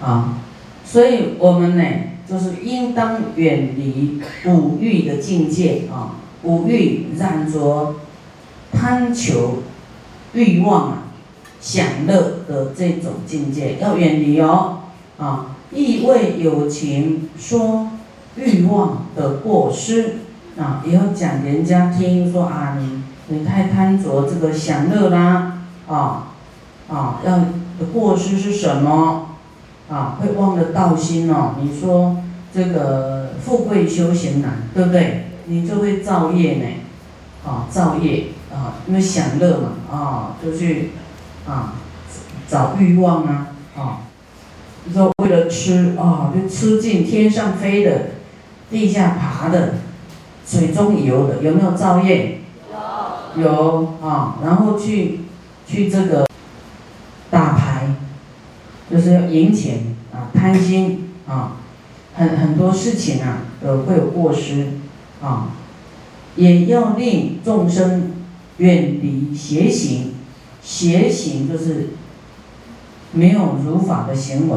啊，所以我们呢，就是应当远离五欲的境界啊，五欲染着贪求欲望啊，享乐的这种境界要远离哦啊，意为有情说欲望的过失啊，也要讲人家听说啊，你你太贪着这个享乐啦啊。啊，要的过失是什么？啊，会忘了道心哦。你说这个富贵修行难，对不对？你就会造业呢，啊，造业啊，因为享乐嘛，啊，就去啊找欲望啊，啊，你说为了吃啊，就吃尽天上飞的，地下爬的，水中游的，有没有造业？有。有啊，然后去去这个。就是要赢钱啊，贪心啊，很很多事情啊，呃，会有过失啊，也要令众生远离邪行，邪行就是没有如法的行为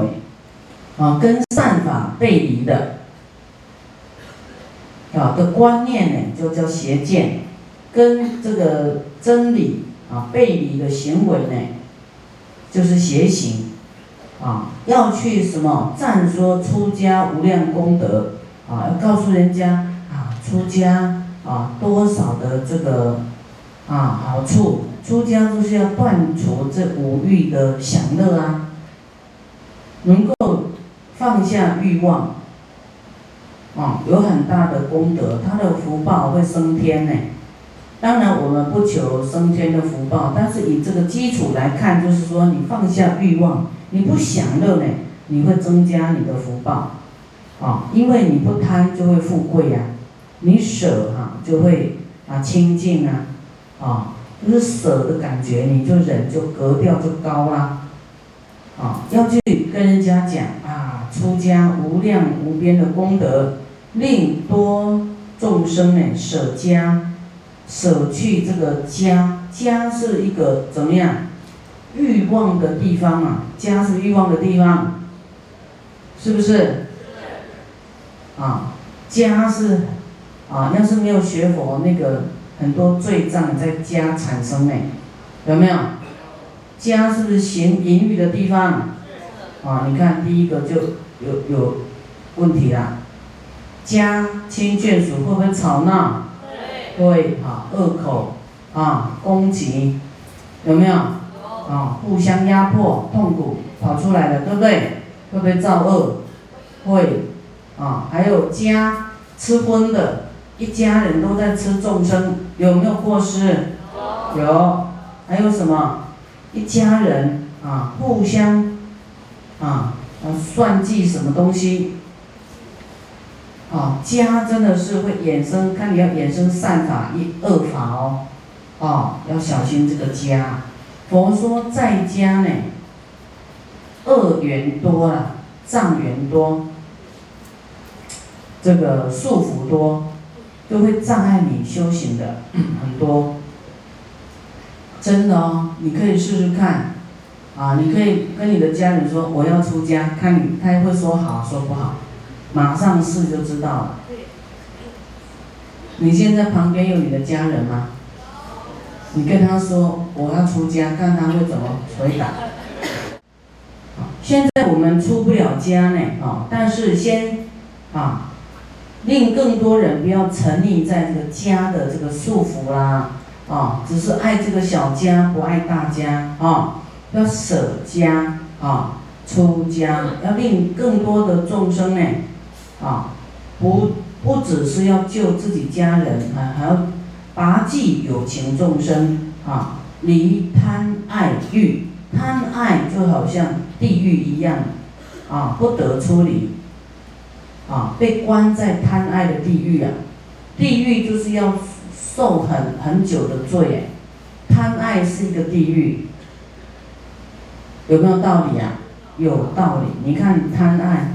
啊，跟善法背离的啊的观念呢，就叫邪见，跟这个真理啊背离的行为呢，就是邪行。啊，要去什么赞说出家无量功德啊？要告诉人家啊，出家啊多少的这个啊好处？出家就是要断除这五欲的享乐啊，能够放下欲望啊，有很大的功德，他的福报会升天呢。当然，我们不求升天的福报，但是以这个基础来看，就是说你放下欲望。你不享乐呢，你会增加你的福报，啊，因为你不贪就会富贵呀，你舍哈就会啊清净啊，啊，就是舍的感觉，你就人就格调就高啦，啊，要去跟人家讲啊，出家无量无边的功德，令多众生呢舍家，舍去这个家，家是一个怎么样？欲望的地方啊，家是欲望的地方，是不是？啊，家是啊，要是没有学佛，那个很多罪障在家产生呢，有没有？家是不是行淫欲的地方？啊，你看第一个就有有问题啦。家亲眷属会不会吵闹？会啊，恶口啊，攻击，有没有？啊，互相压迫，痛苦跑出来了，对不对？会不会造恶？会，啊，还有家吃荤的，一家人都在吃众生，有没有过失？有。还有什么？一家人啊，互相啊，算计什么东西？啊，家真的是会衍生，看你要衍生善法一恶法哦，啊，要小心这个家。佛说在家呢，恶缘多了，障缘多，这个束缚多，都会障碍你修行的很多。真的哦，你可以试试看，啊，你可以跟你的家人说我要出家，看你他会说好说不好，马上试就知道了。你现在旁边有你的家人吗？你跟他说我要出家，看他会怎么回答。现在我们出不了家呢，啊，但是先啊，令更多人不要沉溺在这个家的这个束缚啦，啊，只是爱这个小家不爱大家啊，要舍家啊，出家，要令更多的众生呢，啊，不不只是要救自己家人啊，还要。拔济有情众生啊，离贪爱欲，贪爱就好像地狱一样啊，不得出离啊，被关在贪爱的地狱啊，地狱就是要受很很久的罪，贪爱是一个地狱，有没有道理啊？有道理，你看贪爱，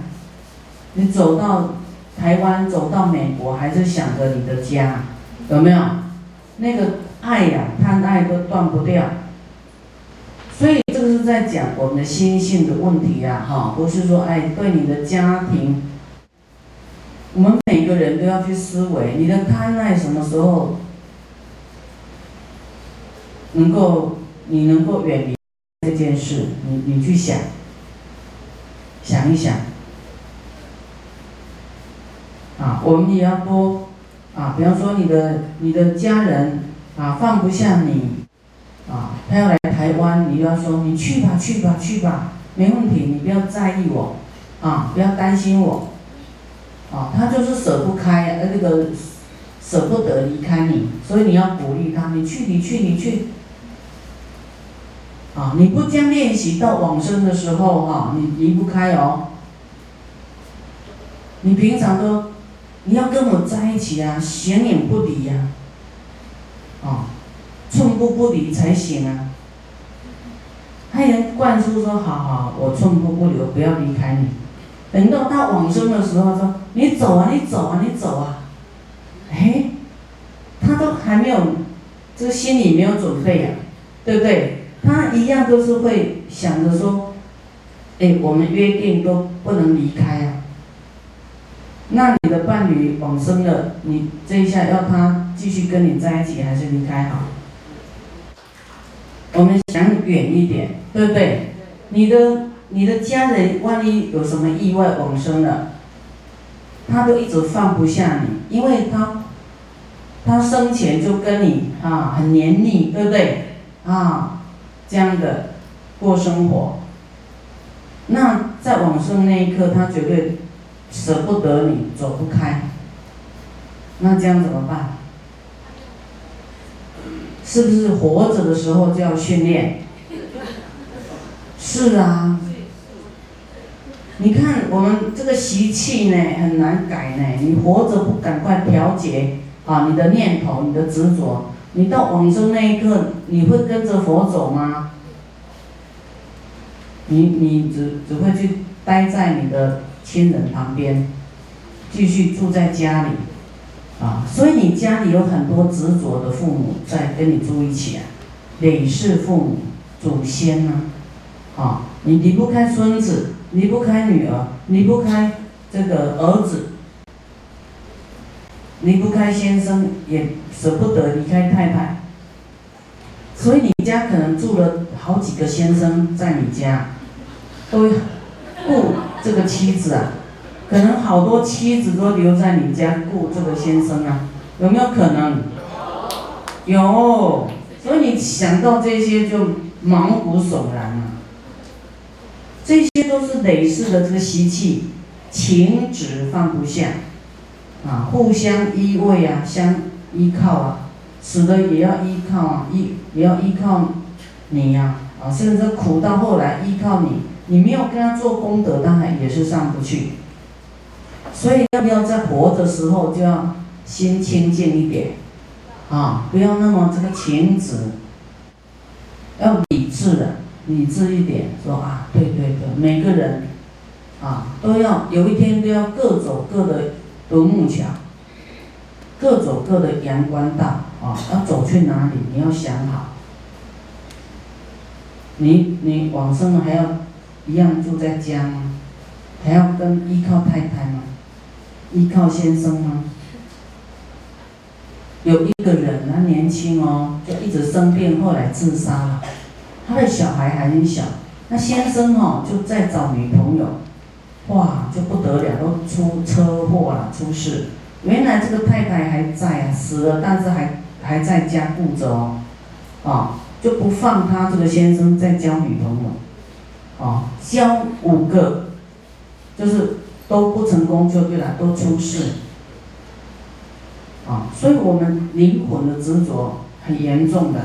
你走到台湾，走到美国，还是想着你的家，有没有？那个爱呀，贪爱都断不掉，所以这个是在讲我们的心性的问题呀，哈，不是说哎对你的家庭，我们每个人都要去思维，你的贪爱什么时候能够你能够远离这件事，你你去想，想一想，啊，我们也要多啊，比方说你的你的家人啊放不下你。啊，他要来台湾，你要说你去吧，去吧，去吧，没问题，你不要在意我，啊，不要担心我，啊，他就是舍不开，呃，那个舍不得离开你，所以你要鼓励他，你去，你去，你去，啊，你不将练习到往生的时候，哈，你离不开哦，你平常都，你要跟我在一起啊，形影不离呀，啊。寸步不离才行啊！他人灌输说：“好好，我寸步不留，不要离开你。”等到他往生的时候，说：“你走啊，你走啊，你走啊！”哎，他都还没有，这个心里没有准备啊，对不对？他一样都是会想着说：“哎，我们约定都不能离开啊。”那你的伴侣往生了，你这一下要他继续跟你在一起，还是离开好？我们想远一点，对不对？你的你的家人万一有什么意外往生了，他都一直放不下你，因为他他生前就跟你啊很黏腻，对不对？啊，这样的过生活，那在往生那一刻，他绝对舍不得你，走不开。那这样怎么办？是不是活着的时候就要训练？是啊。你看我们这个习气呢，很难改呢。你活着不赶快调节啊，你的念头、你的执着，你到往生那一刻，你会跟着佛走吗？你你只只会去待在你的亲人旁边，继续住在家里。啊，所以你家里有很多执着的父母在跟你住一起啊，累世父母、祖先呢，啊，你离不开孙子，离不开女儿，离不开这个儿子，离不开先生，也舍不得离开太太，所以你家可能住了好几个先生在你家，都顾这个妻子啊。可能好多妻子都留在你家顾这个先生啊，有没有可能？有，所以你想到这些就毛骨悚然了。这些都是累世的这个习气，情执放不下，啊，互相依偎啊，相依靠啊，死的也要依靠啊，依也要依靠你呀，啊，甚至苦到后来依靠你，你没有跟他做功德，当然也是上不去。所以要不要在活的时候就要心清净一点，啊，不要那么这个情执，要理智的，理智一点，说啊，对对对，每个人，啊，都要有一天都要各走各的独木桥，各走各的阳关道，啊，要走去哪里，你要想好。你你往生了还要一样住在家吗？还要跟依靠太太吗？依靠先生吗？有一个人，他年轻哦，就一直生病，后来自杀了。他的小孩还很小，那先生哦就在找女朋友，哇，就不得了，都出车祸了，出事。原来这个太太还在啊，死了，但是还还在家顾着哦，啊，就不放他这个先生再交女朋友，啊，交五个，就是。都不成功就对了，都出事，啊，所以我们灵魂的执着很严重的，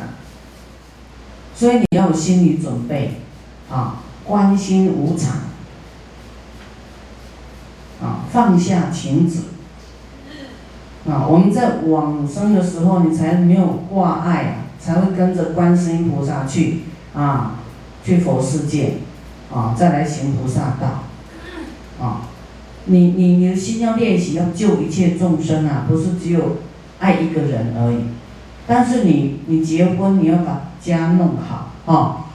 所以你要有心理准备，啊，关心无常，啊，放下情执，啊，我们在往生的时候，你才没有挂碍，才会跟着观世音菩萨去，啊，去佛世界，啊，再来行菩萨道，啊。你你你的心要练习，要救一切众生啊，不是只有爱一个人而已。但是你你结婚，你要把家弄好啊，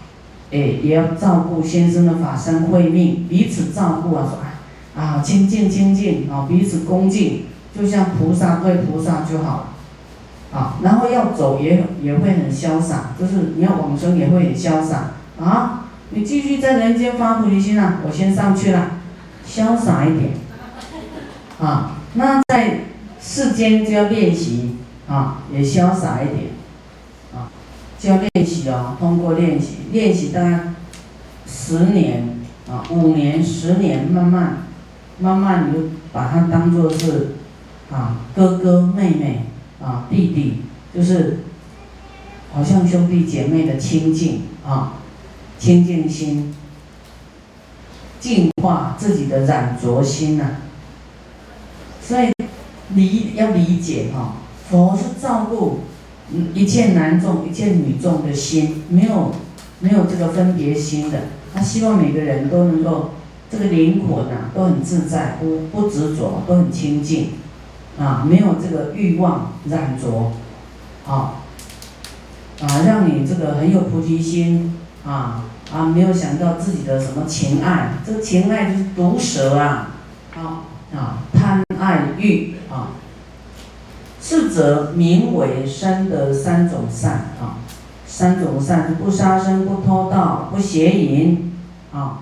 哎，也要照顾先生的法身慧命，彼此照顾啊，说啊啊亲近亲近啊，彼此恭敬，就像菩萨对菩萨就好。啊，然后要走也也会很潇洒，就是你要往生也会很潇洒啊。你继续在人间发菩提心啊，我先上去了，潇洒一点。啊，那在世间就要练习啊，也潇洒一点。啊，就要练习哦，通过练习，练习大概十年啊，五年、十年，慢慢慢慢你就把它当做是啊哥哥妹妹。啊，弟弟就是好像兄弟姐妹的亲近啊，清净心，净化自己的染浊心呐。所以理要理解哈，佛是照顾一切男众、一切女众的心，没有没有这个分别心的。他希望每个人都能够这个灵魂呐都很自在，不不执着，都很清净。啊，没有这个欲望染着，啊，啊，让你这个很有菩提心，啊啊，没有想到自己的什么情爱，这个情爱就是毒蛇啊，啊啊，贪爱欲啊，是则名为生的三种善啊，三种善是不杀生、不偷盗、不邪淫，啊，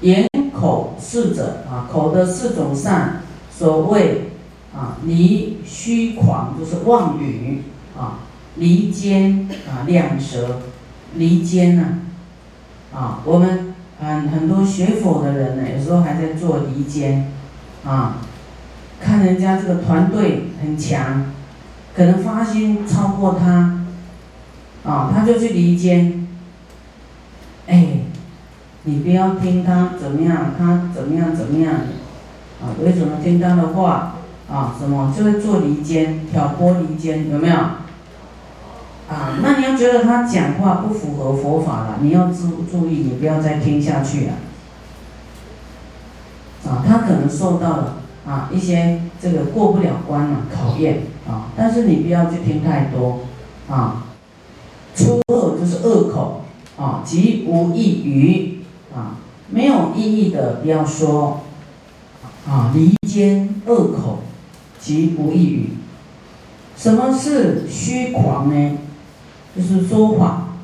言口四者啊，口的四种善，所谓。啊，离虚狂就是妄语啊，离间啊，两舌，离间呢，啊，啊我们很很多学佛的人呢，有时候还在做离间，啊，看人家这个团队很强，可能发心超过他，啊，他就去离间，哎，你不要听他怎么样，他怎么样怎么样，啊，为什么听他的话？啊，什么就会做离间、挑拨离间，有没有？啊，那你要觉得他讲话不符合佛法了，你要注注意，你不要再听下去了。啊，他可能受到了啊一些这个过不了关了考验啊，但是你不要去听太多啊。出恶就是恶口啊，即无益语啊，没有意义的不要说啊，离间恶口。即无异语。什么是虚狂呢？就是说谎，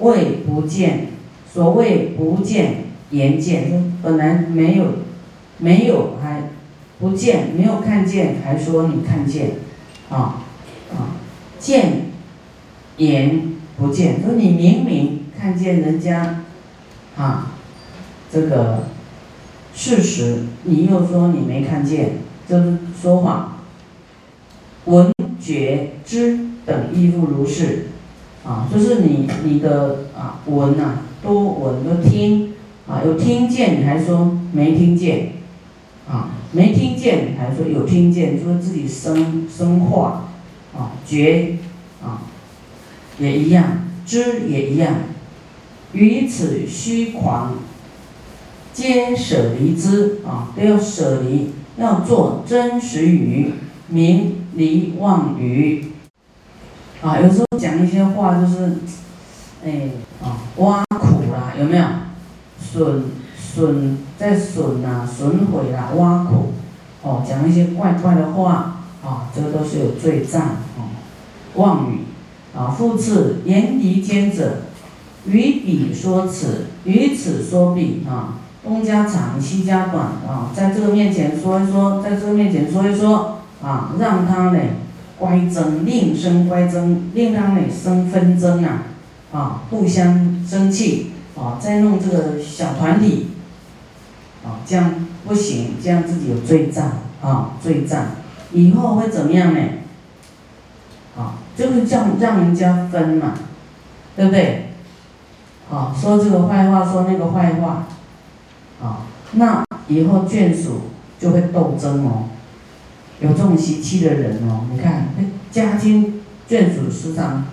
未不见。所谓不见言见，说本来没有，没有还不见，没有看见，还说你看见，啊啊，见言不见，说你明明看见人家，啊，这个事实，你又说你没看见。就是说谎，闻觉知等亦复如是，啊，就是你你的啊闻呐，多闻多听，啊有听见你还说没听见，啊没听见你还说有听见，就是自己生生化，啊觉啊也一样，知也一样，于此虚狂，皆舍离之啊，都要舍离。要做真实语，明离妄语。啊，有时候讲一些话就是，哎，啊，挖苦啦，有没有？损损在损呐，损毁啦，挖苦。哦，讲一些怪怪的话，啊，这个都是有罪障。哦，妄语。啊，复次言离间者，于彼说此，于此说彼。啊。东家长，西家短啊，在这个面前说一说，在这个面前说一说啊，让他呢乖争，令生乖争，令他呢生纷争啊，啊，互相生气啊，再弄这个小团体啊，这样不行，这样自己有罪障啊，罪障，以后会怎么样呢？啊，就是叫让人家分嘛，对不对？啊，说这个坏话，说那个坏话。啊，那以后眷属就会斗争哦，有这种习气的人哦，你看，家亲眷属时常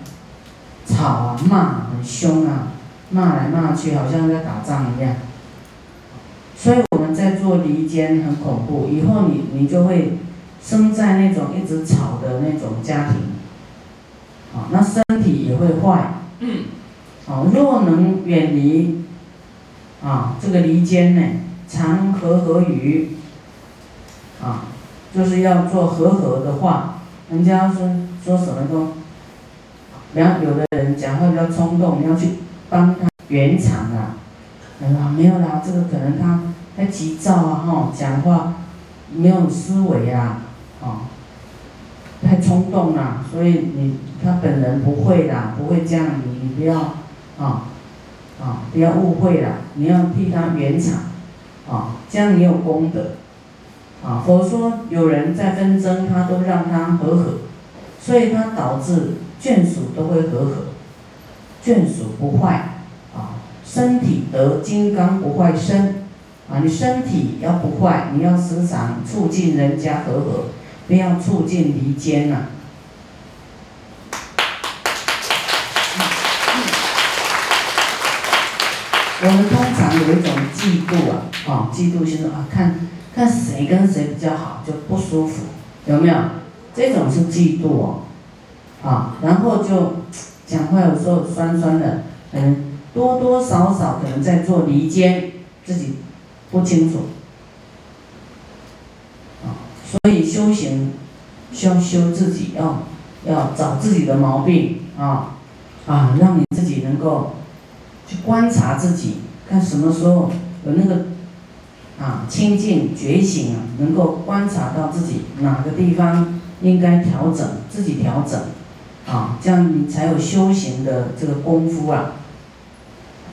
吵啊、骂很凶啊，骂来骂去，好像在打仗一样。所以我们在做离间很恐怖，以后你你就会生在那种一直吵的那种家庭，啊，那身体也会坏，啊，若能远离啊这个离间呢，常和合语啊，就是要做和合的话，人家说说什么都，然后有的人讲话比较冲动，你要去帮他圆场啊，啊没有啦，这个可能他太急躁啊哈，讲话没有思维啊，哦。太冲动了，所以你他本人不会的，不会这样，你你不要啊啊，不要误会了，你要替他圆场啊，这样你有功德啊。佛说有人在纷争，他都让他和和，所以他导致眷属都会和和，眷属不坏啊，身体得金刚不坏身啊，你身体要不坏，你要时常促进人家和和。不要促进离间呐。我们通常有一种嫉妒啊，啊，嫉妒心啊，看看谁跟谁比较好就不舒服，有没有？这种是嫉妒哦，啊，然后就讲话有时候酸酸的，嗯，多多少少可能在做离间，自己不清楚。啊所以修行，需要修自己，要要找自己的毛病啊啊，让你自己能够去观察自己，看什么时候有那个啊清净觉醒啊，能够观察到自己哪个地方应该调整，自己调整啊，这样你才有修行的这个功夫啊。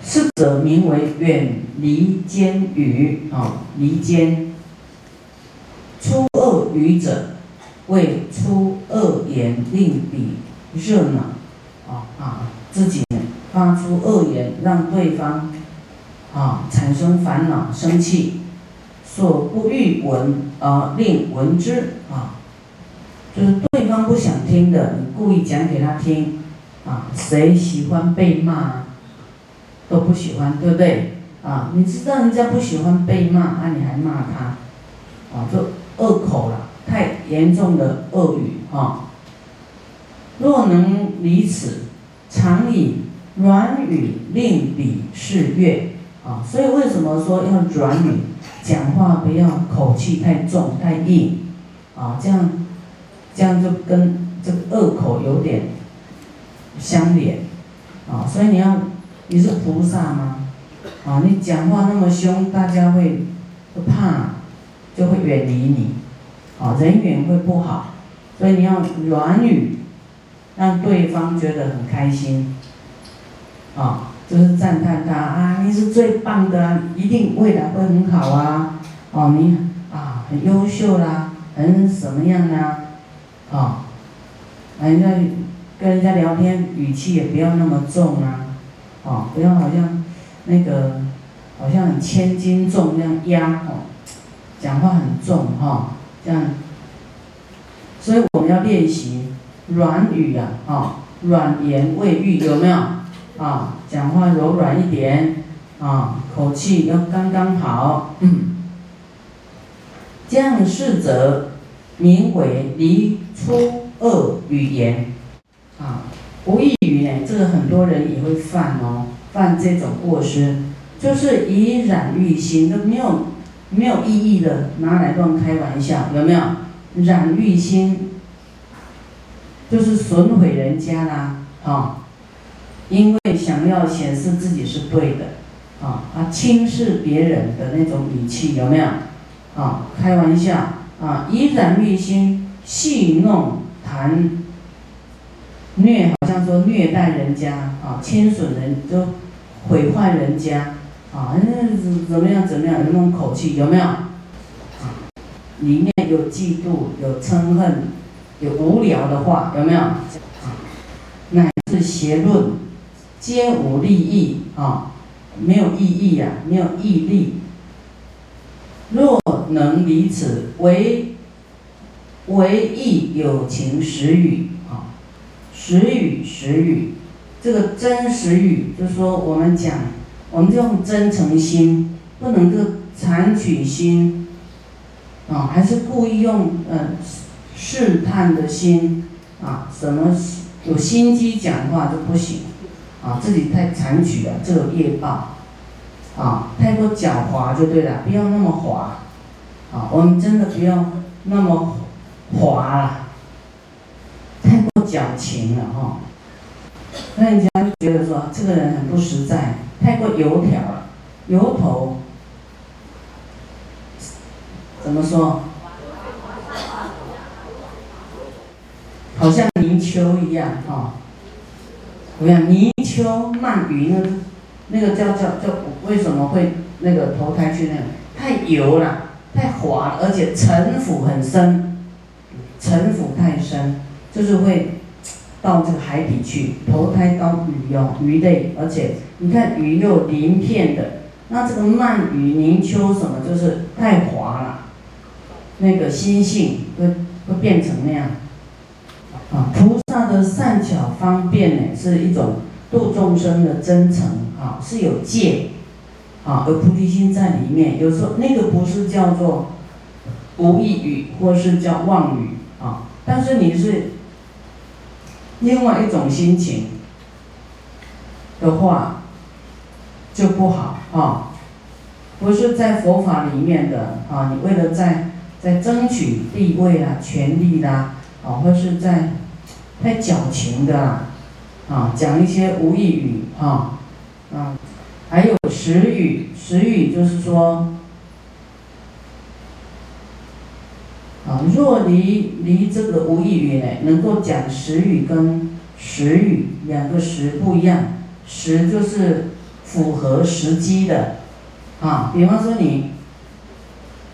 是者名为远离间语啊，离间。出恶语者，为出恶言令彼热恼，啊啊，自己发出恶言，让对方啊产生烦恼、生气，所不欲闻而令闻之啊，就是对方不想听的，你故意讲给他听，啊，谁喜欢被骂？都不喜欢，对不对？啊，你知道人家不喜欢被骂，啊，你还骂他，啊，就。恶口了，太严重的恶语啊！若能离此，常以软语令彼是悦啊！所以为什么说要软语？讲话不要口气太重太硬啊！这样，这样就跟这个恶口有点相连啊！所以你要，你是菩萨吗？啊，你讲话那么凶，大家会会怕。就会远离你，啊，人缘会不好，所以你要软语，让对方觉得很开心，啊，就是赞叹他啊，你是最棒的，一定未来会很好啊，哦，你啊很优秀啦，很什么样啊，哦，人家跟人家聊天语气也不要那么重啊，哦，不要好像那个好像很千斤重那样压哦。讲话很重哈，这样，所以我们要练习软语呀，哦，软言未喻有没有？啊，讲话柔软一点，啊，口气要刚刚好，嗯，这样是则名为离出恶语言，啊，无异于呢，这个很多人也会犯哦，犯这种过失，就是以染欲心都没有。没有意义的拿来乱开玩笑，有没有？染欲心就是损毁人家啦，啊，因为想要显示自己是对的，啊啊轻视别人的那种语气，有没有？啊，开玩笑啊，以染欲心戏弄谈虐，好像说虐待人家啊，轻损人，就毁坏人家。啊，那怎么样？怎么样？有那种口气有没有？啊，里面有嫉妒，有嗔恨，有无聊的话有没有？啊，乃至邪论，皆无利益啊，没有意义呀，没有义力。若能离此，为为义有情实语啊，实语实语，这个真实语，就是说我们讲。我们就用真诚心，不能够残取心，啊，还是故意用呃试探的心，啊，什么有心机讲话就不行，啊，自己太残取了，这个业报，啊，太过狡猾就对了，不要那么滑，啊，我们真的不要那么滑了，太过矫情了哈，那人家就觉得说这个人很不实在，太过油条了，油头，怎么说？好像泥鳅一样啊。我讲泥鳅鳗鱼呢那个叫叫叫为什么会那个投胎去那个太油了，太滑了，而且城府很深，城府太深，就是会到这个海底去投胎到鱼哦鱼类，而且你看鱼又鳞片的，那这个鳗鱼泥鳅什么就是太滑了，那个心性会会变成那样。啊，菩萨的善巧方便呢，是一种度众生的真诚啊，是有戒啊，有菩提心在里面。有时候那个不是叫做无意语，或是叫妄语啊，但是你是另外一种心情的话就不好啊，不是在佛法里面的啊，你为了在在争取地位啦、权力啦，啊，或是在太矫情的，啊，啊讲一些无意语，哈，啊，还有实语，实语就是说，啊，若离离这个无意语呢，能够讲实语跟实语两个实不一样，实就是符合时机的，啊，比方说你，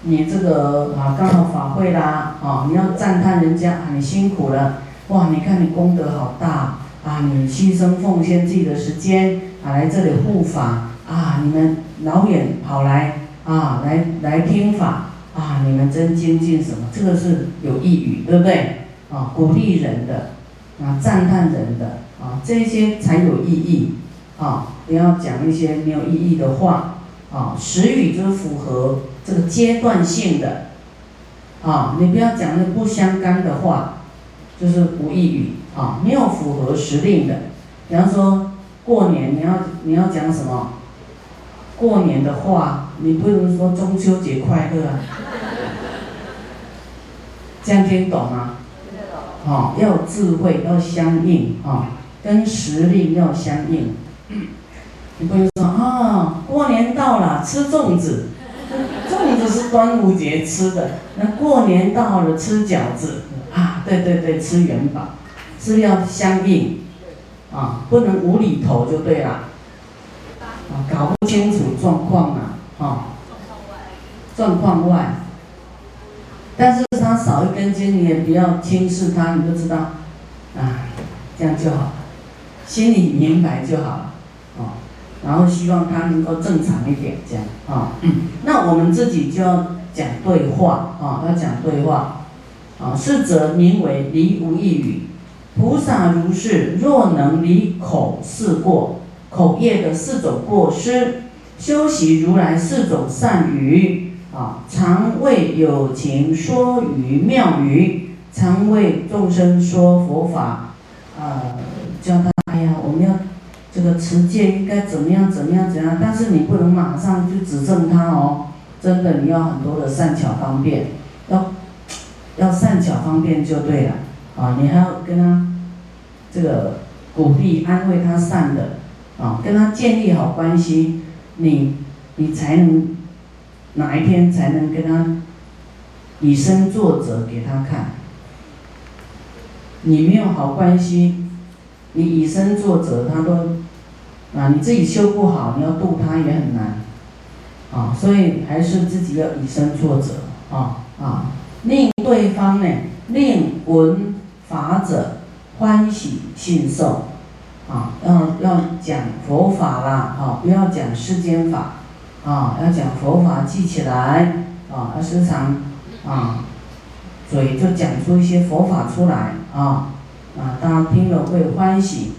你这个啊刚好法会啦，啊，你要赞叹人家很辛苦了。哇，你看你功德好大啊！你牺牲奉献自己的时间啊，来这里护法啊！你们老远跑来啊，来来听法啊！你们真精进什么？这个是有意语，对不对？啊，鼓励人的啊，赞叹人的啊，这些才有意义啊！不要讲一些没有意义的话啊。实语就是符合这个阶段性的啊，你不要讲那不相干的话。就是无意语啊，没有符合时令的。比方说过年，你要你要讲什么？过年的话，你不能说中秋节快乐啊。这样听懂吗？好，要智慧，要相应啊，跟时令要相应。你不能说啊，过年到了，吃粽子，粽子是端午节吃的，那过年到了吃饺子。对对对，吃元宝是要相应，啊，不能无厘头就对了，啊，搞不清楚状况啊，啊，状况外，但是他少一根筋，你也不要轻视他，你就知道，啊，这样就好，心里明白就好了，啊，然后希望他能够正常一点，这样，啊，嗯那我们自己就要讲对话，啊，要讲对话。啊，是则名为离无异语。菩萨如是，若能离口四过，口业的四种过失，修习如来四种善语，啊，常为有情说语妙语，常为众生说佛法，呃，教他，哎呀，我们要这个持戒应该怎么样怎么样怎样，但是你不能马上就指正他哦，真的你要很多的善巧方便，要。要善巧方便就对了，啊，你还要跟他这个鼓励安慰他善的，啊，跟他建立好关系，你你才能哪一天才能跟他以身作则给他看。你没有好关系，你以身作则他都啊，你自己修不好，你要度他也很难，啊，所以还是自己要以身作则，啊啊。令对方呢，令闻法者欢喜信受，啊，要要讲佛法啦，啊，不要讲世间法，啊，要讲佛法记起来，啊，要时常啊，嘴就讲出一些佛法出来，啊，啊，大家听了会欢喜，